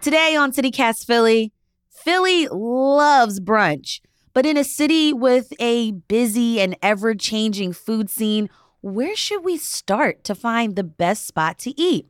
Today on CityCast Philly, Philly loves brunch, but in a city with a busy and ever changing food scene, where should we start to find the best spot to eat?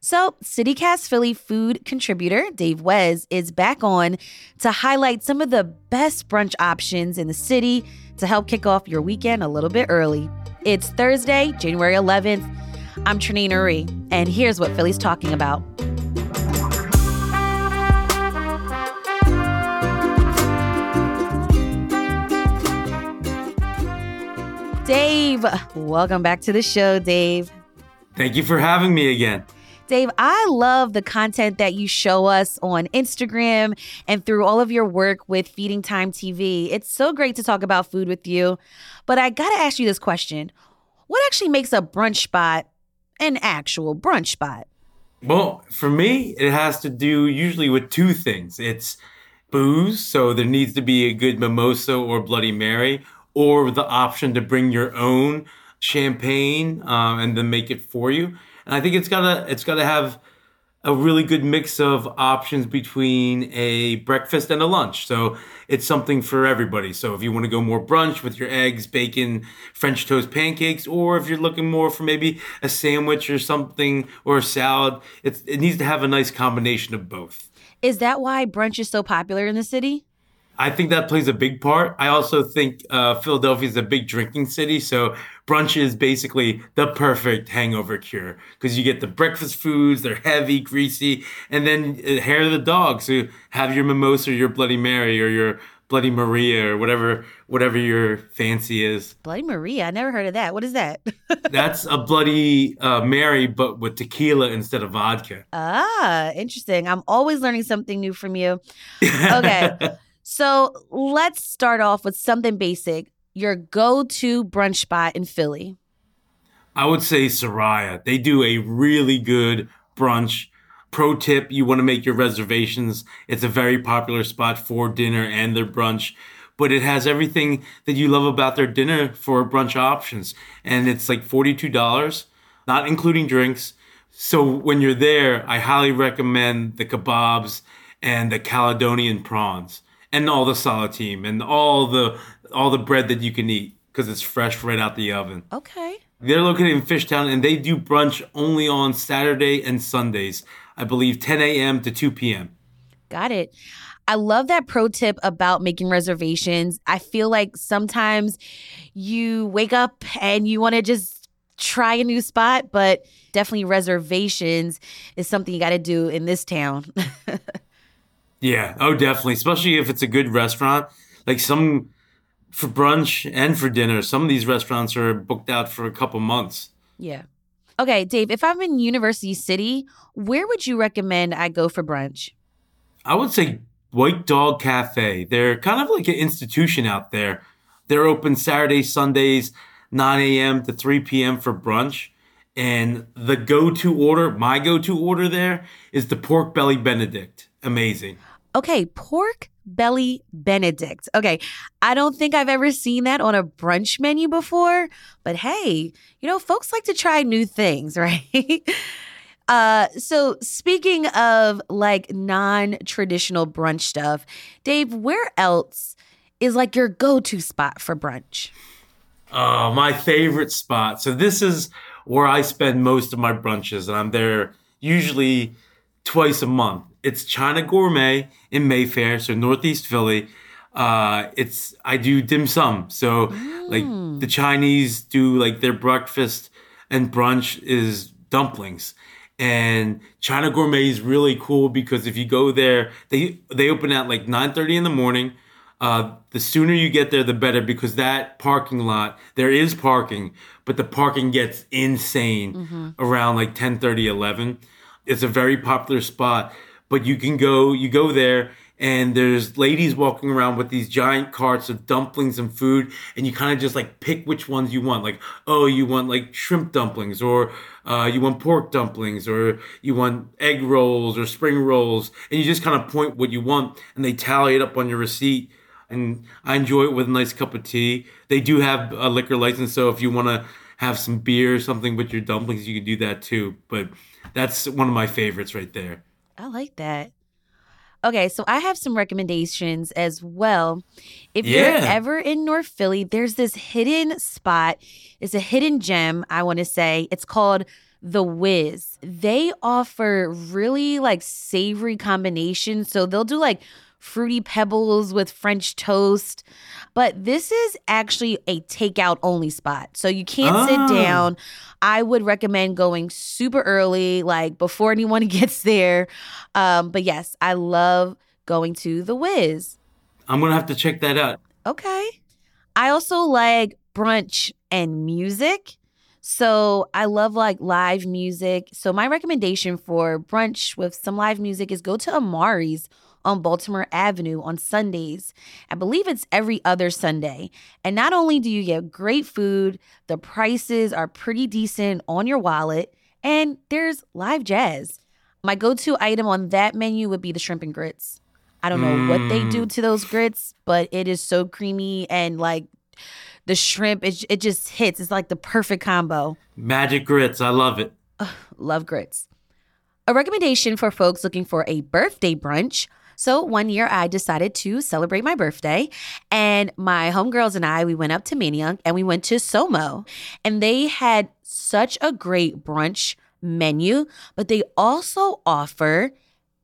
So, CityCast Philly food contributor Dave Wez is back on to highlight some of the best brunch options in the city to help kick off your weekend a little bit early. It's Thursday, January 11th. I'm Trenae Nuri, and here's what Philly's talking about. Dave, welcome back to the show, Dave. Thank you for having me again. Dave, I love the content that you show us on Instagram and through all of your work with Feeding Time TV. It's so great to talk about food with you. But I got to ask you this question What actually makes a brunch spot an actual brunch spot? Well, for me, it has to do usually with two things it's booze, so there needs to be a good mimosa or Bloody Mary, or the option to bring your own champagne um, and then make it for you. And I think it's gotta it's gotta have a really good mix of options between a breakfast and a lunch. So it's something for everybody. So if you want to go more brunch with your eggs, bacon, French toast pancakes, or if you're looking more for maybe a sandwich or something or a salad, it needs to have a nice combination of both. Is that why brunch is so popular in the city? I think that plays a big part. I also think uh, Philadelphia is a big drinking city, so brunch is basically the perfect hangover cure because you get the breakfast foods, they're heavy, greasy, and then uh, hair of the dog. So have your mimosa, or your Bloody Mary, or your Bloody Maria, or whatever whatever your fancy is. Bloody Maria, I never heard of that. What is that? That's a Bloody uh, Mary, but with tequila instead of vodka. Ah, interesting. I'm always learning something new from you. Okay. So let's start off with something basic. Your go to brunch spot in Philly. I would say Suraya. They do a really good brunch. Pro tip you want to make your reservations. It's a very popular spot for dinner and their brunch, but it has everything that you love about their dinner for brunch options. And it's like $42, not including drinks. So when you're there, I highly recommend the kebabs and the Caledonian prawns and all the saltine and all the all the bread that you can eat because it's fresh right out the oven. Okay. They're located in Fishtown and they do brunch only on Saturday and Sundays. I believe 10 a.m. to 2 p.m. Got it. I love that pro tip about making reservations. I feel like sometimes you wake up and you want to just try a new spot, but definitely reservations is something you got to do in this town. Yeah. Oh, definitely. Especially if it's a good restaurant. Like some for brunch and for dinner, some of these restaurants are booked out for a couple months. Yeah. Okay, Dave, if I'm in University City, where would you recommend I go for brunch? I would say White Dog Cafe. They're kind of like an institution out there. They're open Saturdays, Sundays, 9 a.m. to 3 p.m. for brunch. And the go to order, my go to order there, is the pork belly Benedict. Amazing. Okay, pork belly Benedict. Okay, I don't think I've ever seen that on a brunch menu before, but hey, you know, folks like to try new things, right? Uh, so speaking of like non-traditional brunch stuff, Dave, where else is like your go-to spot for brunch? Oh, my favorite spot. So this is where I spend most of my brunches, and I'm there usually twice a month it's China Gourmet in Mayfair, so Northeast Philly. Uh, it's I do dim sum, so mm. like the Chinese do like their breakfast and brunch is dumplings, and China Gourmet is really cool because if you go there, they they open at like nine thirty in the morning. Uh, the sooner you get there, the better because that parking lot, there is parking, but the parking gets insane mm-hmm. around like 10 30, 11. It's a very popular spot, but you can go, you go there and there's ladies walking around with these giant carts of dumplings and food and you kind of just like pick which ones you want. Like oh you want like shrimp dumplings or uh, you want pork dumplings or you want egg rolls or spring rolls and you just kind of point what you want and they tally it up on your receipt. And i enjoy it with a nice cup of tea. They do have a liquor license so if you want to have some beer or something with your dumplings you can do that too. But that's one of my favorites right there I like that. Okay, so I have some recommendations as well. If Yeah. you're ever in North Philly, there's this hidden spot. It's a hidden gem, I want to say. It's called The Wiz. They offer really like savory combinations. So they'll do like fruity pebbles with French toast. But this is actually a takeout only spot. So you can't Ah. sit down. I would recommend going super early, like before anyone gets there. Um, but yes, I love going to the Wiz. i'm gonna have to check that out Okay. I also like brunch and music. So I love like live music. So my recommendation for brunch with some live music is go to Amari's on Baltimore Avenue on Sundays. I believe it's every other Sunday. And not only do you get great food, the prices are pretty decent on your wallet, and there's live jazz. My go to item on that menu would be the shrimp and grits. I don't know what they do mm. to those grits, but it is so creamy and like the shrimp, it, it just hits. It's like the perfect combo. magic grits i love it Love grits. A recommendation for folks looking for a birthday brunch. So one year I decided to celebrate my birthday and my homegirls and I, we went up to Manayunk and we went to Somo and they had such a great brunch menu, but they also offer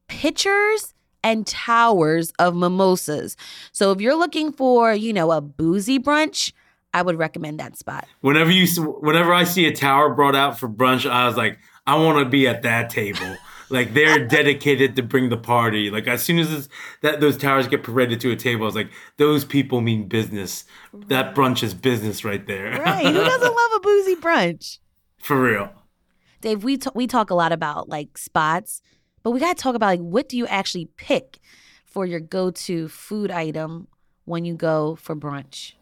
pitchers and towers of mimosas. So if you're looking for, you know, a boozy brunch, I would recommend that spot. whenever you whenever I see a tower brought out for brunch, I was like, I want to be at that table. Like they're dedicated to bring the party. Like as soon as it's, that those towers get paraded to a table, I was like, those people mean business. That brunch is business right there. Right. Who doesn't love a boozy brunch? for real. Dave, we t- we talk a lot about like spots, but we got to talk about like what do you actually pick for your go-to food item when you go for brunch?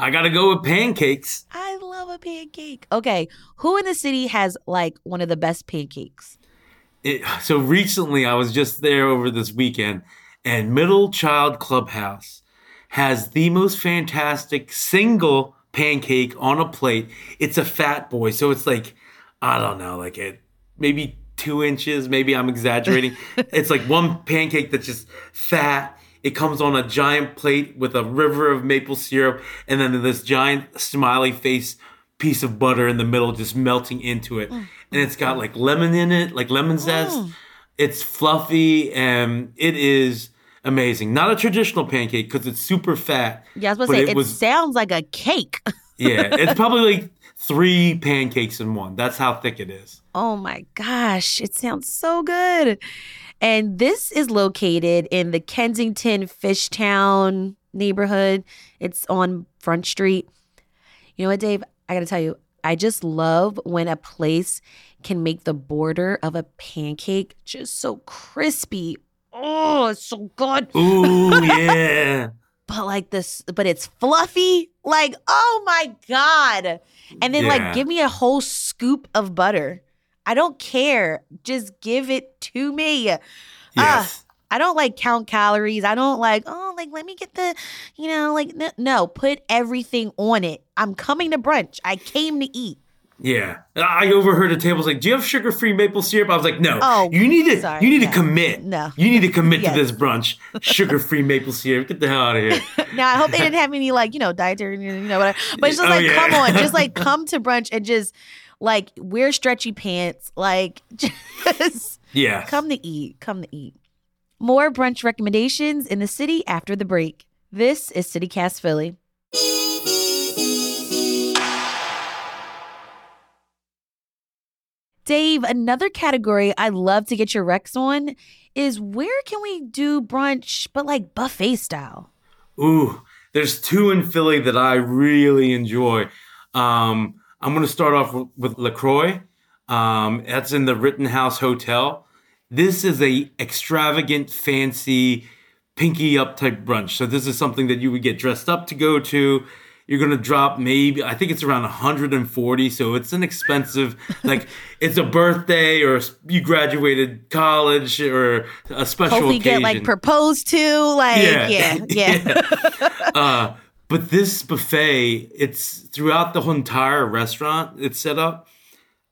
I gotta go with pancakes. I love a pancake. Okay, who in the city has like one of the best pancakes? It, so recently, I was just there over this weekend, and Middle Child Clubhouse has the most fantastic single pancake on a plate. It's a fat boy, so it's like I don't know, like it maybe two inches. Maybe I'm exaggerating. it's like one pancake that's just fat. It comes on a giant plate with a river of maple syrup, and then this giant smiley face piece of butter in the middle just melting into it. Mm. And it's got like lemon in it, like lemon mm. zest. It's fluffy and it is amazing. Not a traditional pancake because it's super fat. Yeah, I was about but to say it it, was- sounds like a cake. Yeah, it's probably like three pancakes in one. That's how thick it is. Oh my gosh, it sounds so good. And this is located in the Kensington Fishtown neighborhood. It's on Front Street. You know what, Dave? I got to tell you, I just love when a place can make the border of a pancake just so crispy. Oh, it's so good. Ooh, yeah. But like this, but it's fluffy. Like, oh my God. And then, Yeah. like, give me a whole scoop of butter. I don't care. Just give it to me. Yes. Ah, I don't like count calories. I don't like, oh, like, let me get the, you know, like, no, no, put everything on it. I'm coming to brunch. I came to eat. Yeah. I overheard a table like, "Do you have sugar-free maple syrup?" I was like, "No. Oh, you need to sorry. you need No. to commit. No. You need to commit Yes. to this brunch. Sugar-free maple syrup. Get the hell out of here." Now, I hope they didn't have any, like, you know, dietary, you know, whatever. But it's just Oh, like, yeah. come on. Just like, come to brunch and just, like, wear stretchy pants. Like, just. yeah. Come to eat. Come to eat. More brunch recommendations in the city after the break. This is CityCast Philly. Dave, another category I love to get your recs on is where can we do brunch, but like buffet style? Ooh, there's two in Philly that I really enjoy. Um, I'm going to start off with, LaCroix. Um, that's in the Rittenhouse Hotel. This is a extravagant, fancy, pinky up type brunch. So this is something that you would get dressed up to go to. You're gonna drop maybe I think it's around 140. So it's an expensive like it's a birthday or you graduated college or a special Hopefully, you occasion. get like proposed to. Like, yeah, yeah. uh, but this buffet, it's throughout the whole entire restaurant. It's set up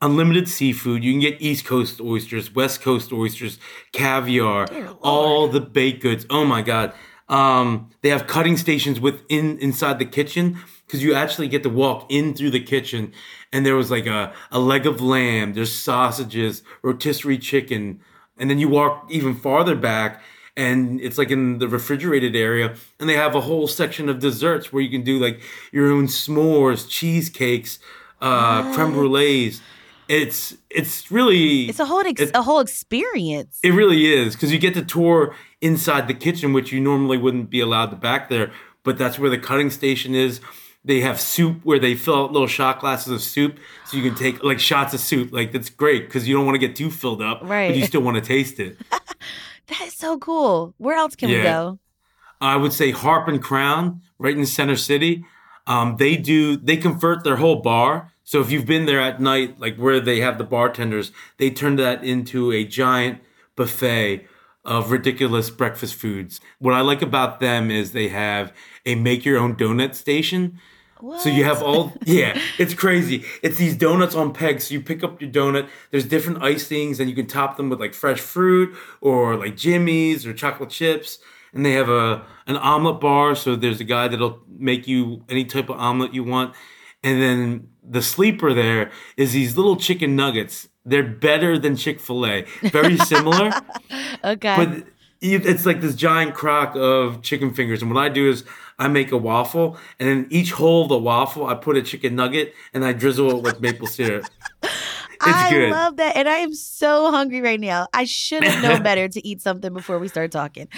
unlimited seafood. You can get East Coast oysters, West Coast oysters, caviar, all the baked goods. Oh my god! Um, they have cutting stations within inside the kitchen because you actually get to walk in through the kitchen. And there was like a, a leg of lamb. There's sausages, rotisserie chicken, and then you walk even farther back and it's like in the refrigerated area and they have a whole section of desserts where you can do like your own s'mores cheesecakes uh creme brulees it's it's really It's a whole ex- It- a whole experience. it really is because you get to tour inside the kitchen which you normally wouldn't be allowed to back there but that's where the cutting station is they have soup where they fill out little shot glasses of soup so you can take like shots of soup like that's great because you don't want to get too filled up Right. but you still want to taste it that is so cool. Where else can we go? I would say Harp and Crown, right in Center City. Um, they do they convert their whole bar. So if you've been there at night, like where they have the bartenders, they turn that into a giant buffet of ridiculous breakfast foods. What I like about them is they have a make your own donut station. So you have all yeah, it's crazy. It's these donuts on pegs. So you pick up your donut. There's different icings, and you can top them with like fresh fruit or like jimmies or chocolate chips. And they have a an omelet bar. So there's a guy that'll make you any type of omelet you want. And then the sleeper there is these little chicken nuggets. They're better than Chick Fil A. Very similar Okay. but it's like this giant crock of chicken fingers and what i do is i make a waffle and in each hole of the waffle i put a chicken nugget and i drizzle it with maple syrup I good love that. And I am so hungry right now. I should have known better to eat something before we start talking.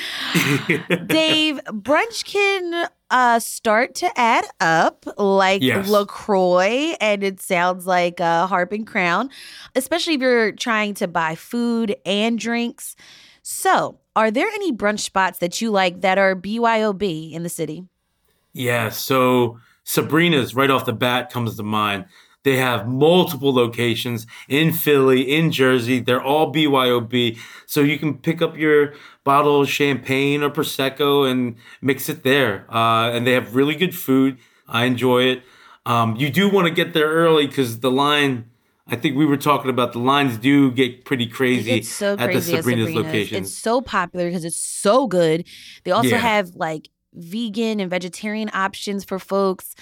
Dave, brunch can uh, start to add up like Yes. LaCroix, and it sounds like uh, Harp and Crown, especially if you're trying to buy food and drinks. So, are there any brunch spots that you like that are BYOB in the city? yeah so sabrina's right off the bat comes to mind they have multiple locations in philly in jersey they're all byob so you can pick up your bottle of champagne or prosecco and mix it there uh, and they have really good food i enjoy it um, you do want to get there early because the line i think we were talking about the lines do get pretty crazy so at the crazy at sabrina's, Sabrina's. location It's so popular because it's so good. They also Yeah. have like vegan and vegetarian options for folks.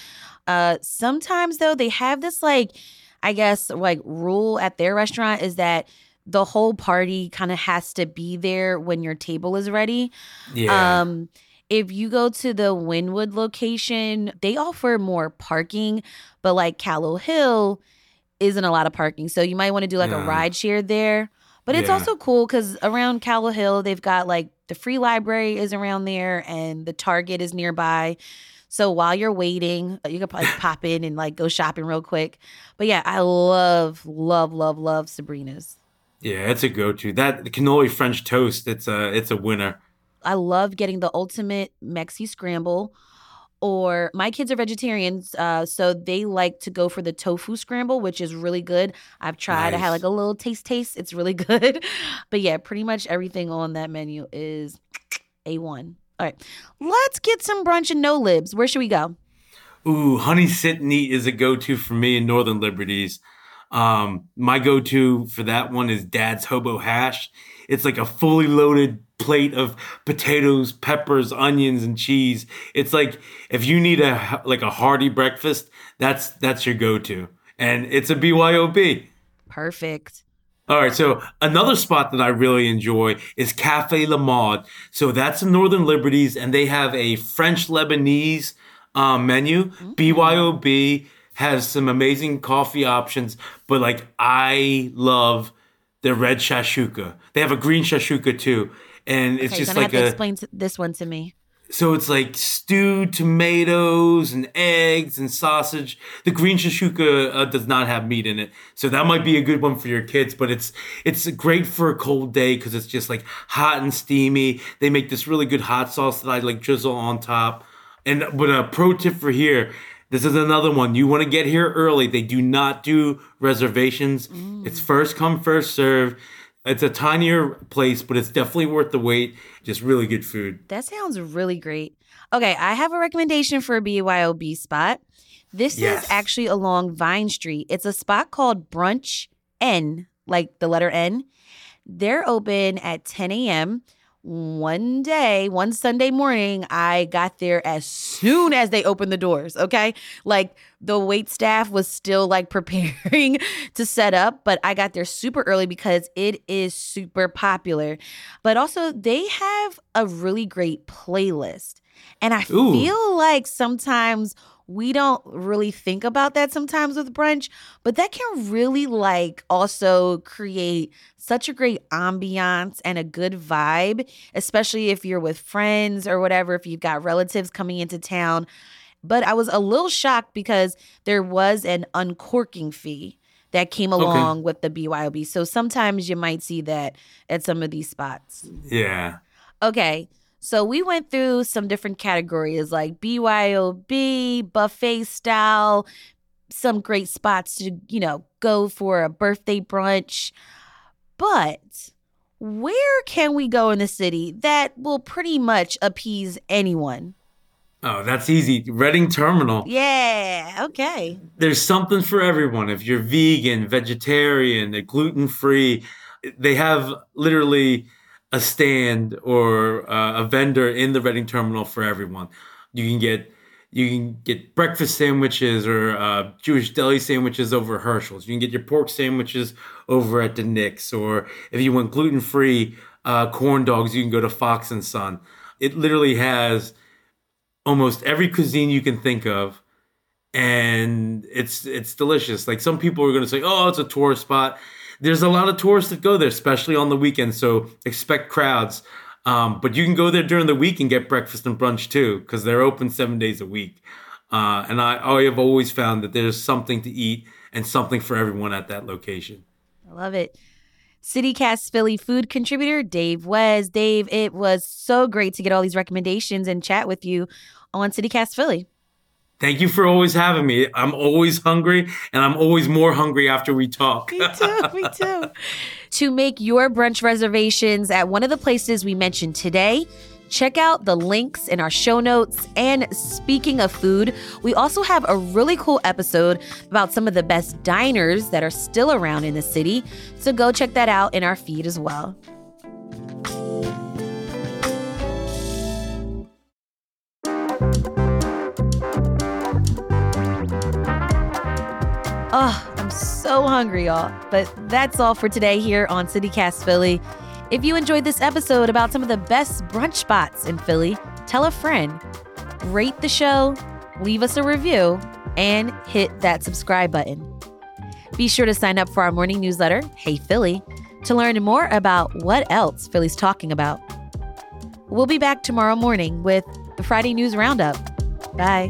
Uh sometimes though they have this like I guess like rule at their restaurant is that the whole party kind of has to be there when your table is ready. yeah Um if you go to the Wynnewood location, they offer more parking, but like Callowhill isn't a lot of parking. So you might want to do like a ride share there. But it's Yeah. also cool because around Callowhill, they've got like the free library is around there and the Target is nearby. So while you're waiting, uh, you can probably pop in and like go shopping real quick. But yeah, I love, love, love, love Sabrina's. yeah it's a go-to that cannoli french toast it's a it's a winner I love getting the ultimate Mexi scramble. Or my kids are vegetarians, uh, so they like to go for the tofu scramble, which is really good. I've tried. I had like a little taste taste. It's really good. but yeah, pretty much everything on that menu is a one. All right, let's get some brunch and NoLibs. Where should we go? Ooh, honey sit and eat is a go-to for me in Northern Liberties. Um, my go-to for that one is Dad's Hobo Hash. It's like a fully loaded plate of potatoes, peppers, onions, and cheese. It's like if you need a like a hearty breakfast, that's that's your go-to, and it's a BYOB. Perfect. All right, so another spot that I really enjoy is Cafe La Maude. So that's in Northern Liberties, and they have a French Lebanese um, menu. BYOB has some amazing coffee options, but like I love the red shashuka. They have a green shashuka too, and it's Okay, just like have to a explain this one to me. So it's like stewed tomatoes and eggs and sausage. The green shashuka uh, does not have meat in it, so that might be a good one for your kids. But it's it's great for a cold day because it's just like hot and steamy. They make this really good hot sauce that I like drizzle on top. And but a pro tip for here. This is another one. You want to get here early. They do not do reservations. Mm. It's first come, first serve. It's a tinier place, but it's definitely worth the wait. Just really good food. That sounds really great. Okay, I have a recommendation for a BYOB spot. This yes. is actually along Vine Street. It's a spot called Brunch N, like the letter N. They're open at 10 a.m one day, one Sunday morning, I got there as soon as they opened the doors. Okay. Like the wait staff was still like preparing to set up, but I got there super early because it is super popular. But also, they have a really great playlist. And I Ooh. feel like sometimes we don't really think about that sometimes with brunch, but that can really like also create such a great ambiance and a good vibe, especially if you're with friends or whatever, if you've got relatives coming into town. But I was a little shocked because there was an uncorking fee that came along okay. with the BYOB. So sometimes you might see that at some of these spots. Yeah. Okay. So we went through some different categories like BYOB, buffet style, some great spots to, you know, go for a birthday brunch. But where can we go in the city that will pretty much appease anyone? Oh, that's easy. Reading Terminal. Yeah, okay. There's something for everyone. If you're vegan, vegetarian, gluten free, they have literally a stand or uh, a vendor in the Reading terminal for everyone. You can get you can get breakfast sandwiches or uh, Jewish deli sandwiches over Hershel's. You can get your pork sandwiches over at DiNic's, or if you want gluten free uh, corn dogs, you can go to Fox and Son. It literally has almost every cuisine you can think of, and it's it's delicious. Like some people are going to say, "Oh, it's a tourist spot." There's a lot of tourists that go there, especially on the weekend. So expect crowds. Um, but you can go there during the week and get breakfast and brunch too, because they're open seven days a week. Uh, and I, I have always found that there's something to eat and something for everyone at that location. I love it. CityCast Philly food contributor Dave Wez. Dave, it was so great to get all these recommendations and chat with you on CityCast Philly. Thank you for always having me. I'm always hungry and I'm always more hungry after we talk. me too. Me too. to make your brunch reservations at one of the places we mentioned today, check out the links in our show notes. And speaking of food, we also have a really cool episode about some of the best diners that are still around in the city. So go check that out in our feed as well. Oh, I'm so hungry, y'all. But that's all for today here on CityCast Philly. If you enjoyed this episode about some of the best brunch spots in Philly, tell a friend, rate the show, leave us a review, and hit that subscribe button. Be sure to sign up for our morning newsletter, Hey Philly, to learn more about what else Philly's talking about. We'll be back tomorrow morning with the Friday News Roundup. Bye.